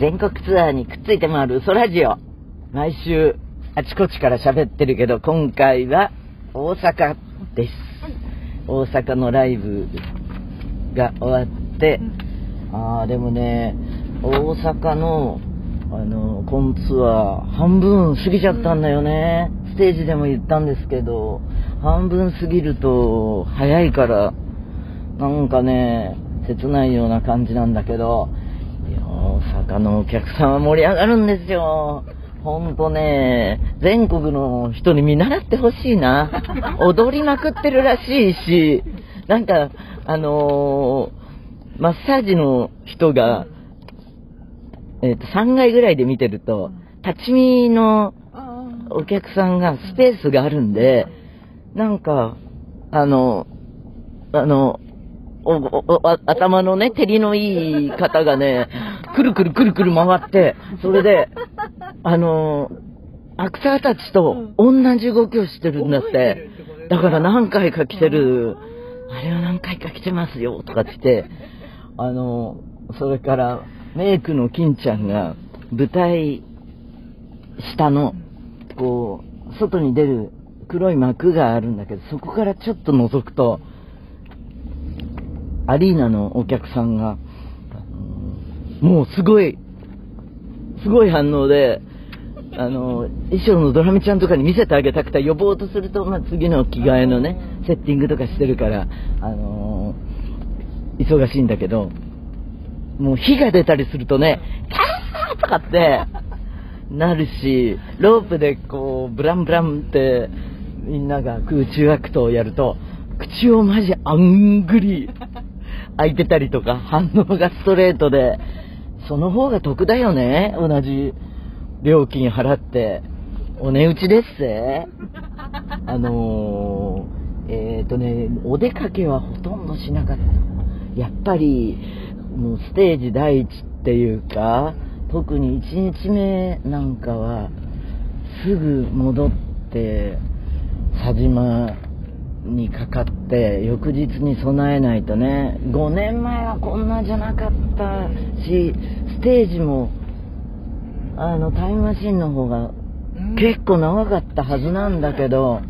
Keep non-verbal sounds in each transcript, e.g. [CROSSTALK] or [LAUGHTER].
全国ツアーにくっついて回る嘘ラジオ。毎週、あちこちから喋ってるけど、今回は大阪です。大阪のライブが終わって、あー、でもね、大阪の、あの、コンツアー、半分過ぎちゃったんだよね。ステージでも言ったんですけど、半分過ぎると、早いから、なんかね、切ないような感じなんだけど、大阪のお客さんは盛り上がるんですよ。ほんとね、全国の人に見習ってほしいな。踊りまくってるらしいし、なんか、あのーマッサージの人が、えっ、と、3階ぐらいで見てると、立ち見のお客さんがスペースがあるんで、なんか、あの、あの、頭のね、照りのいい方がね、くるくるくるくる回って、それで、あの、アクターたちと同じ動きをしてるんだって。だから何回か来てる、あれは何回か来てますよ、とかって言って、あの、それから、メイクの金ちゃんが、舞台下の、こう、外に出る黒い幕があるんだけど、そこからちょっと覗くと、アリーナのお客さんが、もうすごい、すごい反応で、あの、衣装のドラミちゃんとかに見せてあげたくて呼ぼうとすると、まあ、次の着替えのね、セッティングとかしてるから、あの忙しいんだけど、もう火が出たりするとね、キャーとかって、なるし、ロープでこう、ブランブランって、みんなが空中アクトをやると、口をマジあんぐり開いてたりとか、反応がストレートで、その方が得だよね、同じ料金払って。お値打ちですぜ。あのー、えっ、とね、お出かけはほとんどしなかった。やっぱり、もうステージ第一っていうか、特に1日目なんかは、すぐ戻って、佐島にかかって、翌日に備えないとね、5年前はこんなじゃなかったし、ステージも、あの、タイムマシンの方が結構長かったはずなんだけど、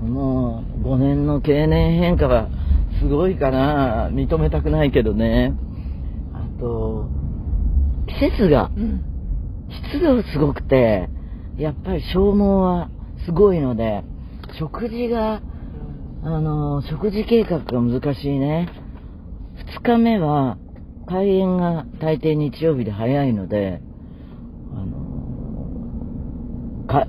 その5年の経年変化はすごいかな、認めたくないけどね。あと、季節が、湿度がすごくて、やっぱり消耗はすごいので、食事が、あの、食事計画が難しいね。2日目は、開演が大抵日曜日で早いので、あの、か、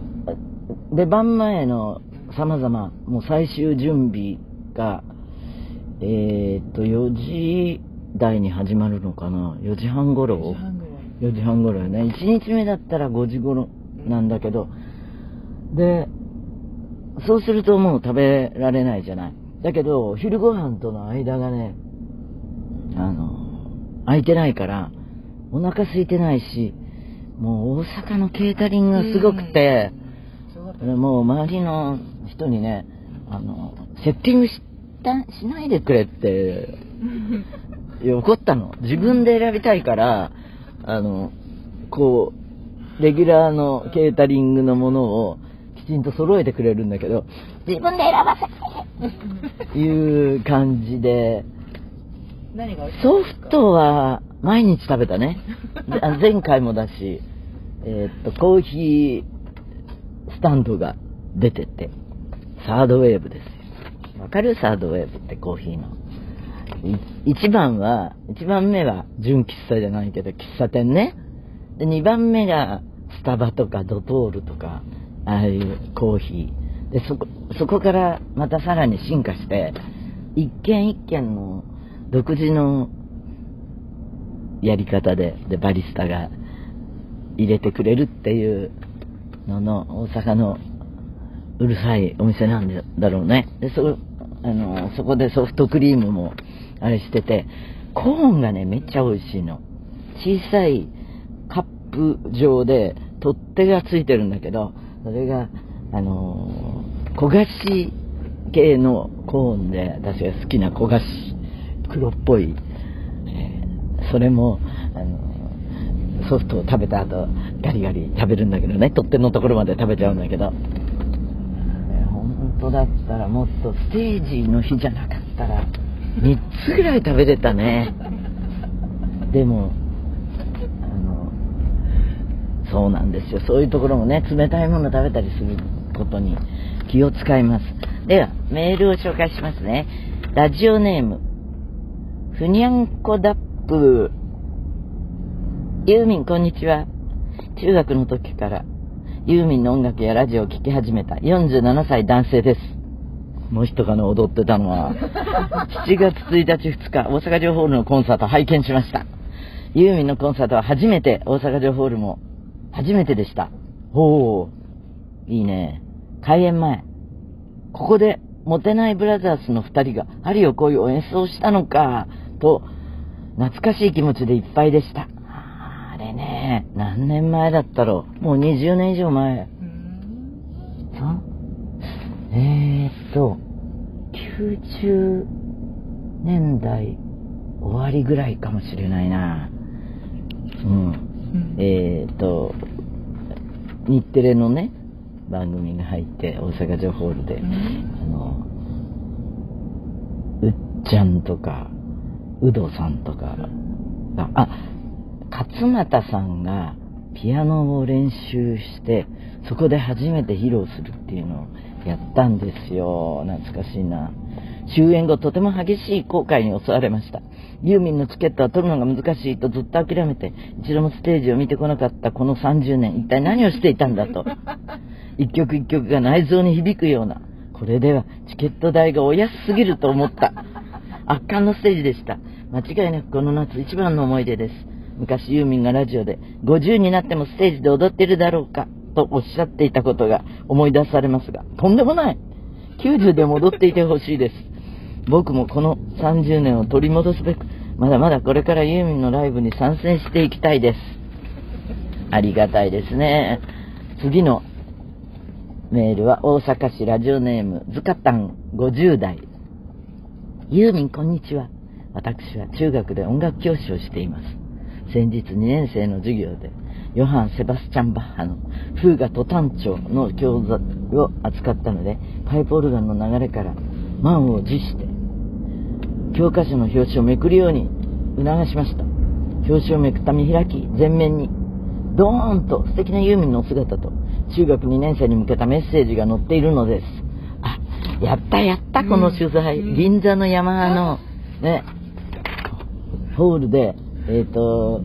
出番前の様々、もう最終準備が、えーっと、4時台に始まるのかな ?4 時半頃 ?4 時半頃よね。1日目だったら5時頃なんだけど、で、そうするともう食べられないじゃない。だけど、昼ご飯との間がね、あの、空いてないから、お腹空いてないし、もう大阪のケータリングがすごくて、もう周りの人にね、あの、セッティングしたしないでくれって、怒ったの。自分で選びたいから、あの、こう、レギュラーのケータリングのものをきちんと揃えてくれるんだけど、自分で選ばせていう感じで、何がソフトは毎日食べたね。[LAUGHS] 前回もだし、えーっと、コーヒースタンドが出てて、サードウェーブですよ。わかる？サードウェーブってコーヒーの。い一番は、一番目は純喫茶じゃないけど、喫茶店ね。で、二番目がスタバとかドトールとか、ああいうコーヒー。で、そこ、そこからまたさらに進化して、一軒一軒の独自のやり方で、で、バリスタが入れてくれるっていうのの、大阪のうるさいお店なんだろうね。で、そ、あの、そこでソフトクリームもあれしてて、コーンがね、めっちゃ美味しいの。小さいカップ状で取っ手がついてるんだけど、それが、あの焦がし系のコーンで、私が好きな焦がし、黒っぽい、えーそれも、あのーソフトを食べた後ガリガリ食べるんだけどね。取っ手のところまで食べちゃうんだけど。本当だったらもっとステージの日じゃなかったら3つぐらい食べれたね。でもあのそうなんですよ。そういうところもね冷たいもの食べたりすることに気を使います。ではメールを紹介しますね。ラジオネームふにゃんこダップユーミンこんにちは。中学の時からユーミンの音楽やラジオを聴き始めた。47歳男性です。もう一かの踊ってたのは。7月1日2日大阪城ホールのコンサート拝見しました。ユーミンのコンサートは初めて大阪城ホールも初めてでした。おおいいね。開演前ここでモテないブラザーズの2人が針を恋を演奏したのか。と懐かしい気持ちでいっぱいでした。あれね何年前だったろう。もう20年以上前。えー、っと90年代終わりぐらいかもしれないな。うん、えー、っと日テレのね番組が入って大阪城ホールで、うん、あのうっちゃんとかウドさんとか。があ勝俣さんがピアノを練習してそこで初めて披露するっていうのをやったんですよ。懐かしいな。終演後とても激しい後悔に襲われました。ユーミンのチケットは取るのが難しいとずっと諦めて一度もステージを見てこなかったこの30年一体何をしていたんだと。[LAUGHS] 一曲一曲が内臓に響くような。これではチケット代がお安すぎると思った。圧巻のステージでした。間違いなくこの夏一番の思い出です。昔ユーミンがラジオで50になってもステージで踊ってるだろうかとおっしゃっていたことが思い出されますがとんでもない。90で戻っていてほしいです。僕もこの30年を取り戻すべくまだまだこれからユーミンのライブに参戦していきたいです。ありがたいですね。次のメールは大阪市ラジオネームズカタン50代。ユーミンこんにちは。私は中学で音楽教師をしています。先日2年生の授業でヨハン・セバスチャン・バッハのフーガと短調の教材を扱ったのでパイプオルガンの流れから満を持して教科書の表紙をめくるように促しました。表紙をめくった見開き前面にドーンと素敵なユーミンの姿と中学2年生に向けたメッセージが載っているのです。あやったやったこの取材、銀座の山のねホールでえっ、ー、と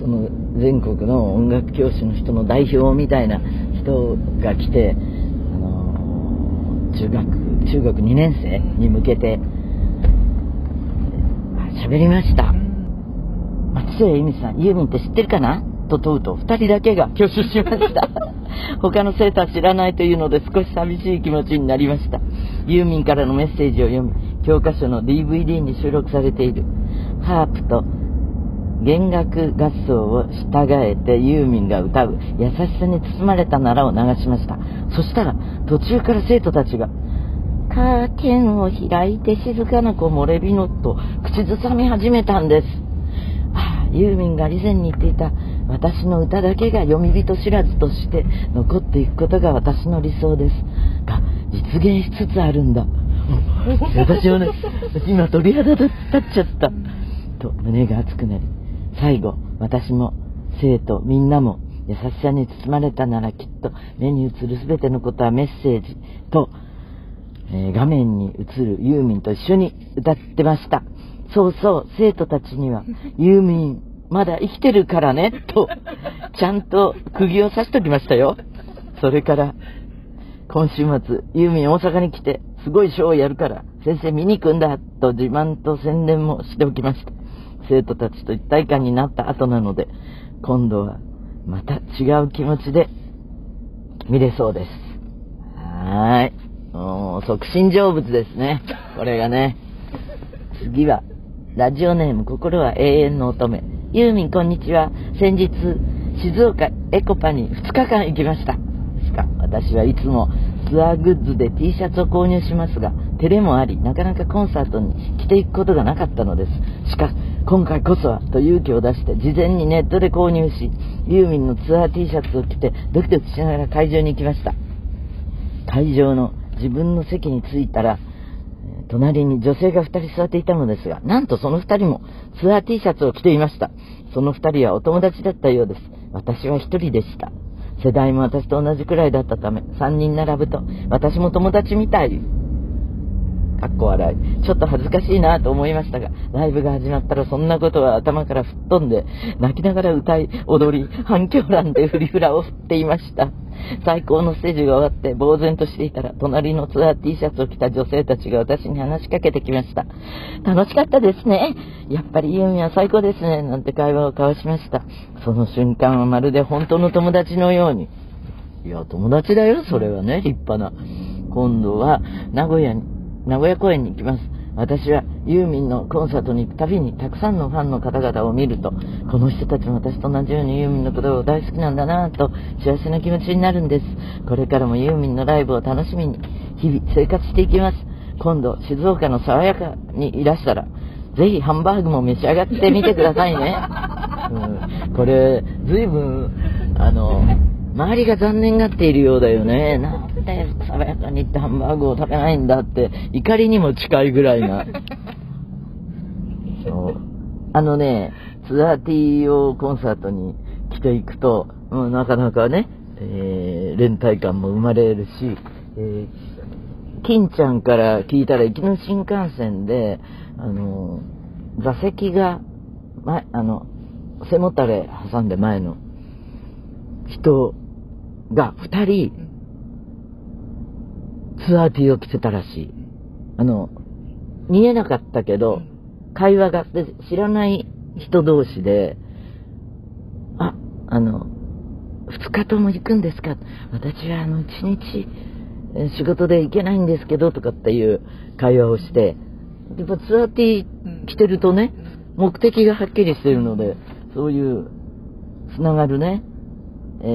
その全国の音楽教師の人の代表みたいな人が来て、あの中学中学2年生に向けて喋りました。松任谷由実さんユーミンって知ってるかな？と問うと2人だけが挙手しました。[LAUGHS] 他の生徒は知らないというので少し寂しい気持ちになりました。ユーミンからのメッセージを読み教科書の DVD に収録されている。ハープと弦楽合奏を従えてユーミンが歌う。優しさに包まれたならを流しました。そしたら途中から生徒たちがカーテンを開いて静かな木漏れ日のと口ずさみ始めたんです。ああユーミンが以前に言っていた私の歌だけが読み人知らずとして残っていくことが私の理想です。が実現しつつあるんだ。[LAUGHS] 私はね今鳥肌立っちゃったと胸が熱くなり最後、私も生徒みんなも優しさに包まれたならきっと目に映る全てのことはメッセージと、えー、画面に映るユーミンと一緒に歌ってました。そうそう、生徒たちには [LAUGHS] ユーミンまだ生きてるからね、と、ちゃんと釘を刺しときましたよ。それから、今週末、ユーミン大阪に来て、すごいショーをやるから、先生見に行くんだ、と自慢と宣伝もしておきました。生徒たちと一体感になった後なので、今度はまた違う気持ちで見れそうです。はーい。もう、促進成仏ですね。これがね。次は、ラジオネーム、心は永遠の乙女。ユーミン、こんにちは。先日、静岡エコパに2日間行きました。しか、私はいつもツアーグッズで T シャツを購入しますが、照れもあり、なかなかコンサートに着ていくことがなかったのです。しか、今回こそはと勇気を出して事前にネットで購入し、ユーミンのツアー T シャツを着てドキドキしながら会場に行きました。会場の自分の席に着いたら、隣に女性が2人座っていたのですが、なんとその2人もツアー T シャツを着ていました。その2人はお友達だったようです。私は1人でした。世代も私と同じくらいだったため、3人並ぶと、私も友達みたい。かっこ笑い。ちょっと恥ずかしいなと思いましたが、ライブが始まったらそんなことは頭から吹っ飛んで、泣きながら歌い、踊り、反響欄でフリフラを振っていました。最高のステージが終わって呆然としていたら、隣のツアー T シャツを着た女性たちが私に話しかけてきました。楽しかったですね。やっぱりユーミンは最高ですね。なんて会話を交わしました。その瞬間はまるで本当の友達のように。いや、友達だよ、それはね、立派な。今度は名古屋に名古屋公演に行きます。私はユーミンのコンサートに行くたびにたくさんのファンの方々を見ると、この人たちも私と同じようにユーミンのことを大好きなんだなぁと幸せな気持ちになるんです。これからもユーミンのライブを楽しみに日々生活していきます。今度静岡の爽やかにいらしたら、ぜひハンバーグも召し上がってみてくださいね。[LAUGHS] うん、これ、ずいぶん、あの、周りが残念がっているようだよね。で爽やかに行ってハンバーグを食べないんだって、怒りにも近いぐらいな。[LAUGHS] そう。あのね、ツアー T をコンサートに来ていくと、うん、なかなかね、えー、連帯感も生まれるし、えー、金ちゃんから聞いたら、行きの新幹線で、あの、座席が、前、あの、背もたれ挟んで前の人が2人、ツアー T を着てたらしい。あの、見えなかったけど、会話が、で知らない人同士で、あ、あの、2日とも行くんですか？私はあの、1日仕事で行けないんですけど、とかっていう会話をして、やっぱツアー T 着てるとね、目的がはっきりしてるので、そういう、つながるね、え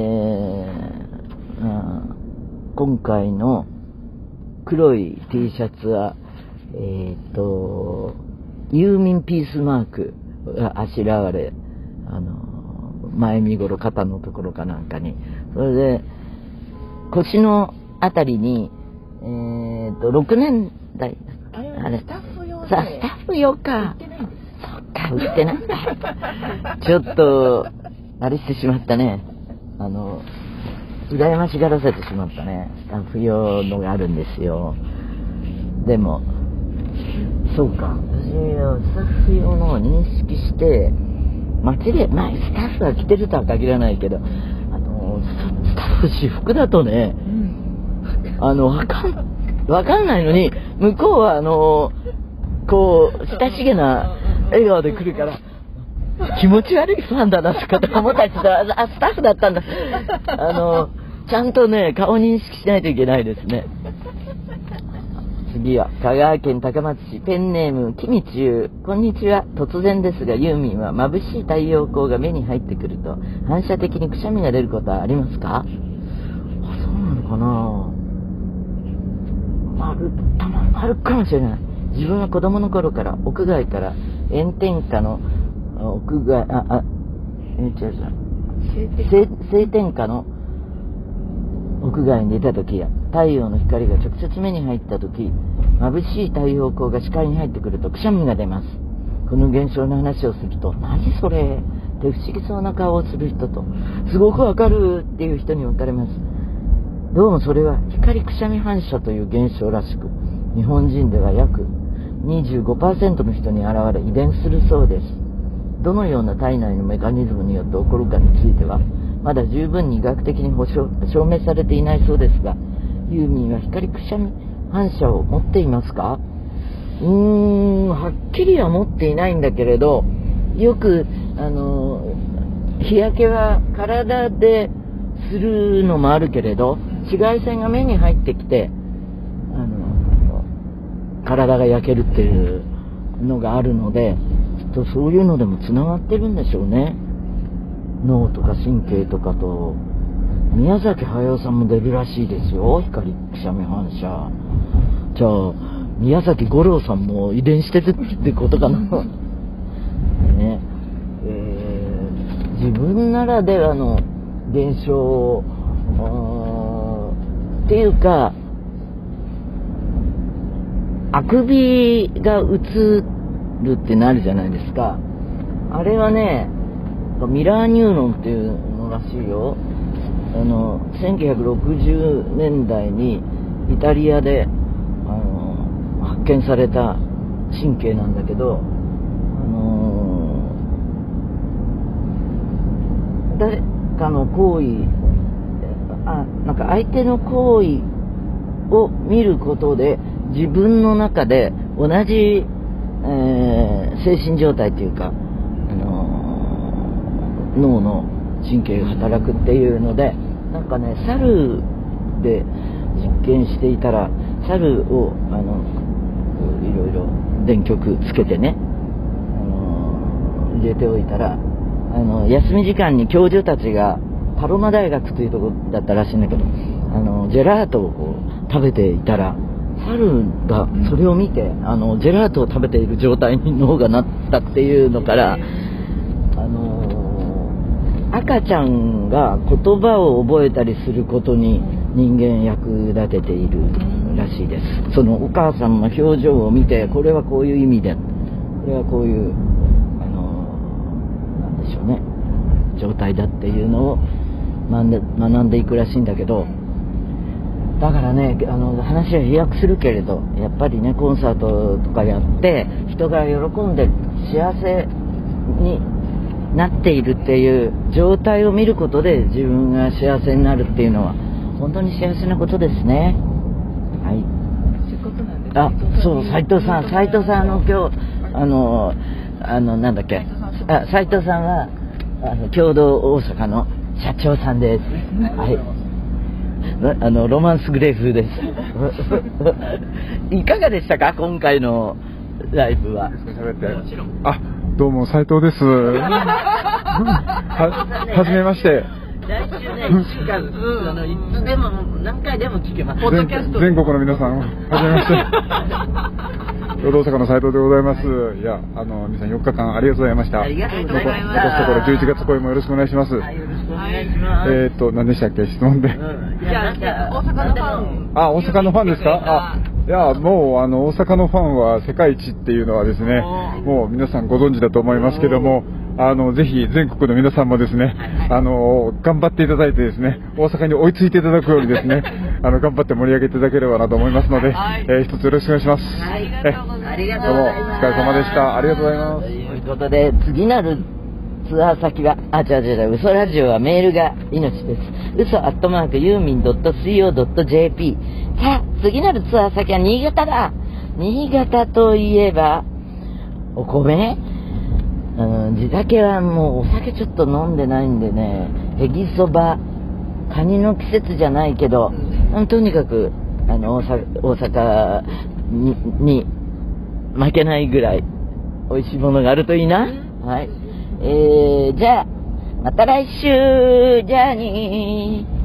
ー、今回の黒い T シャツは、えっ、ー、と、ユーミンピースマークがあしらわれ、あの、前身頃肩のところかなんかに、それで、腰のあたりに、えっ、ー、と、6年代、あれ、スタッフ用さあ、スタッフ用か。そっか、売ってない。ちょっと、あれしてしまったね。あの、羨ましがらせてしまったね。スタッフ用のがあるんですよ。でも、そうか。私はスタッフ用のを認識して、街で、まあ、スタッフが着てるとは限らないけど、あの、スタッフ私服だとね、あの、わかん、わかんないのに、向こうはあの、こう、親しげな笑顔で来るから、気持ち悪いファンだなとかと思ったりしてあ、スタッフだったんだ。あの、ちゃんとね、顔認識しないといけないですね。次は、香川県高松市、ペンネーム、キミチュウ。こんにちは。突然ですが、ユーミンは眩しい太陽光が目に入ってくると、反射的にくしゃみが出ることはありますか？あ、そうなのかな？ある、たま、あるかもしれない。自分は子供の頃から屋外から炎天下の屋外、あ、あ、え、違う違う。晴天下の屋外に出た時や太陽の光が直接目に入った時眩しい太陽光が視界に入ってくるとくしゃみが出ます。この現象の話をすると何それ？って不思議そうな顔をする人とすごくわかるっていう人に分かれます。どうもそれは光くしゃみ反射という現象らしく日本人では約25%の人に現れ遺伝するそうです。どのような体内のメカニズムによって起こるかについては、まだ十分に医学的に保証証明されていないそうですが、ユーミンは光くしゃみ反射を持っていますか？うーん、はっきりは持っていないんだけれど、よく、あの、日焼けは体でするのもあるけれど、紫外線が目に入ってきて、あの、体が焼けるっていうのがあるので、きっとそういうのでもつながってるんでしょうね。脳とか神経とかと宮崎駿さんも出るらしいですよ。光くしゃみ反射。じゃあ宮崎五郎さんも遺伝してるってことかな。[LAUGHS] 自分ならではの現象っていうかあくびが映るってなるじゃないですか。あれはねミラーニューロンっていうのらしいよ。あの1960年代にイタリアであの発見された神経なんだけど、あの誰かの行為あなんか相手の行為を見ることで自分の中で同じ、えー、精神状態というか、脳の神経が働くっていうのでなんかね猿で実験していたら猿をあのいろいろ電極つけてね、あの入れておいたらあの休み時間に教授たちがパロマ大学というとこだったらしいんだけどあのジェラートをこう食べていたら猿がそれを見てあのジェラートを食べている状態に脳がなったっていうのからあの赤ちゃんが言葉を覚えたりすることに人間役立てているらしいです。そのお母さんの表情を見てこれはこういう意味でこれはこういうあのなんでしょうね。状態だっていうのを学んで学んでいくらしいんだけどだからねあの話は飛躍するけれどやっぱりねコンサートとかやって人が喜んで幸せになっているっていう状態を見ることで自分が幸せになるっていうのは本当に幸せなことですね。はい。あそう斉藤さん。斉藤さん。あの今日あのあのなんだっけ。あ斉藤さんはあの共同大阪の社長さんです。はい。あのロマンスグレー風です。[LAUGHS] いかがでしたか？今回のライブは。あどうも斉藤です。は、はじめまして。来週ね、1週間、うん、あの、いつでも、何回でも聞けます。全全国の皆さん、はじめまして。[LAUGHS] 大阪の斉藤でございます。いや、あの、皆さん4日間ありがとうございました。ありがとうございました。今年ところ11月公演もよろしくお願いします。はい、よろしくお願いします。えー、っと、何でしたっけ？質問で。うん、いや、大阪のファン。あ、大阪のファンですか？あ、いや、もう、あの、大阪のファンは世界一っていうのはですね、もう皆さんご存知だと思いますけども、あの、ぜひ全国の皆さんもですね、あの、頑張っていただいてですね、大阪に追いついていただくようにですね、[LAUGHS] あの、頑張って盛り上げていただければなと思いますので、えー、一つよろしくお願いします。はい、ありがとうございます。どうも、お疲れ様でした。ありがとうございます。ということで、次なるツアー先は、あ、違う違う違う、嘘ラジオはメールが命です。嘘アットマークユーミン .co.jp さあ、次なるツアー先は新潟だ新潟といえば、お米？うん、地酒はもうお酒ちょっと飲んでないんでね、ヘギそば、カニの季節じゃないけど、うん、とにかく、あの、大阪にに負けないぐらい美味しいものがあるといいな。はい。えー、じゃあ、また来週じゃあにー。